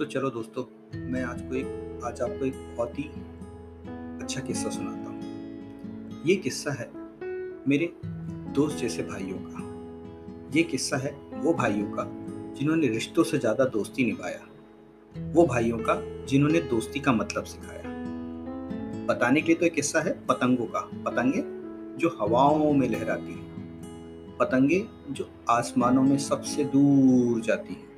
तो चलो दोस्तों, मैं आज को एक, आज आपको एक बहुत ही अच्छा किस्सा सुनाता हूँ। ये किस्सा है मेरे दोस्त जैसे भाइयों का। ये किस्सा है वो भाइयों का जिन्होंने रिश्तों से ज़्यादा दोस्ती निभाया। वो भाइयों का जिन्होंने दोस्ती का मतलब सिखाया। बताने के लिए तो एक किस्सा है पतंगों का। पतंगे जो हवाओं में लहराती हैं। पतंगे जो आसमानों में सबसे दूर जाती हैं।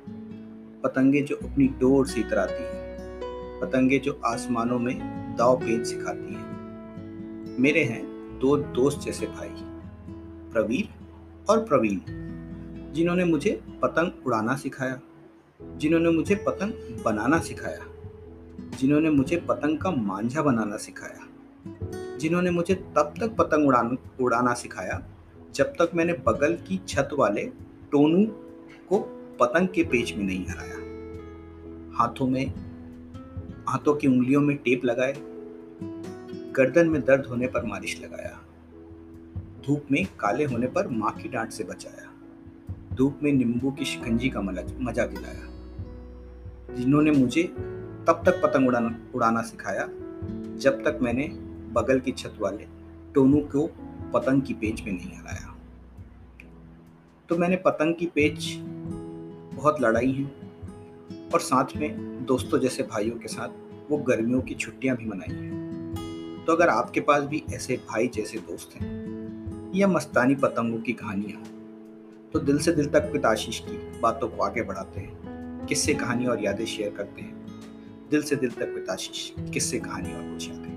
पतंगे जो अपनी डोर से इतराती हैं, पतंगे जो आसमानों में दाव पेच सिखाती हैं। मेरे हैं दो दोस्त जैसे भाई, प्रवीर और प्रवीण, जिन्होंने मुझे पतंग उड़ाना सिखाया, जिन्होंने मुझे पतंग बनाना सिखाया, जिन्होंने मुझे पतंग का मांझा बनाना सिखाया, जिन्होंने मुझे तब तक पतंग उड़ाना उड़ाना सिखाया, जब तक मैंने बगल की छत वाले टोनू को पतंग के पेच में नहीं हराया। हाथों में, हाथों की उंगलियों में टेप लगाए, गर्दन में दर्द होने पर मालिश लगाया, धूप में काले होने पर माँ की डांट से बचाया, धूप में नींबू की शिकंजी का मज़ा दिलाया। जिन्होंने मुझे तब तक पतंग उड़ाना उड़ाना सिखाया, जब तक मैंने बगल की छत वाले टोनू को पतंग की पेच में नहीं हराया। तो मैंने पतंग की पेच बहुत लड़ाई है। और साथ में दोस्तों जैसे भाइयों के साथ वो गर्मियों की छुट्टियाँ भी मनाई हैं। तो अगर आपके पास भी ऐसे भाई जैसे दोस्त हैं या मस्तानी पतंगों की कहानियाँ तो दिल से दिल तक कुछ आशीष की बातों को आगे बढ़ाते हैं, किससे कहानी और यादें शेयर करते हैं। दिल से दिल तक कुछ आशीष, किस्से कहानी और कुछ यादें।